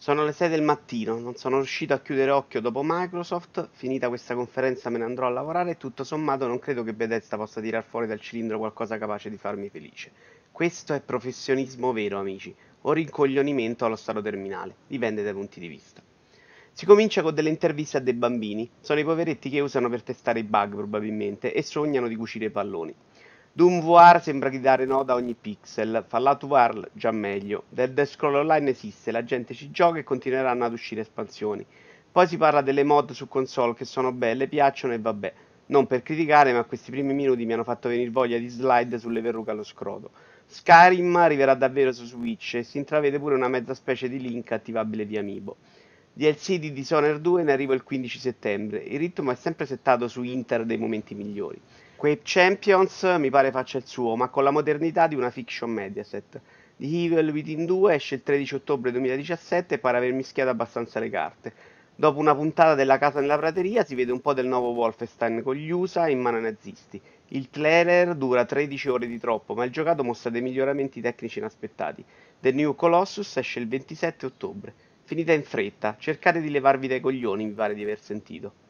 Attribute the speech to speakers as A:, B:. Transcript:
A: Sono le 6 del mattino, non sono riuscito a chiudere occhio dopo Microsoft, finita questa conferenza me ne andrò a lavorare e tutto sommato non credo che Bethesda possa tirar fuori dal cilindro qualcosa capace di farmi felice. Questo è professionismo vero, amici, o rincoglionimento allo stato terminale, dipende dai punti di vista. Si comincia con delle interviste a dei bambini, sono i poveretti che usano per testare i bug probabilmente e sognano di cucire i palloni. Doom VR sembra gridare no da ogni pixel, Fallout VR già meglio, Dead Dead Scroll Online esiste, la gente ci gioca e continueranno ad uscire espansioni. Poi si parla delle mod su console che sono belle, piacciono e vabbè. Non per criticare, ma questi primi minuti mi hanno fatto venire voglia di slide sulle verruche allo scroto. Skyrim arriverà davvero su Switch e si intravede pure una mezza specie di link attivabile via Amiibo. DLC di Dishonored 2 ne arriva il 15 settembre, il ritmo è sempre settato su Inter dei momenti migliori. Quape Champions mi pare faccia il suo, ma con la modernità di una fiction Mediaset. The Evil Within 2 esce il 13 ottobre 2017 e pare aver mischiato abbastanza le carte. Dopo una puntata della casa nella prateria si vede un po' del nuovo Wolfenstein con gli USA in mano ai nazisti. Il trailer dura 13 ore di troppo, ma il giocato mostra dei miglioramenti tecnici inaspettati. The New Colossus esce il 27 ottobre. Finita in fretta, cercate di levarvi dai coglioni, mi pare di aver sentito.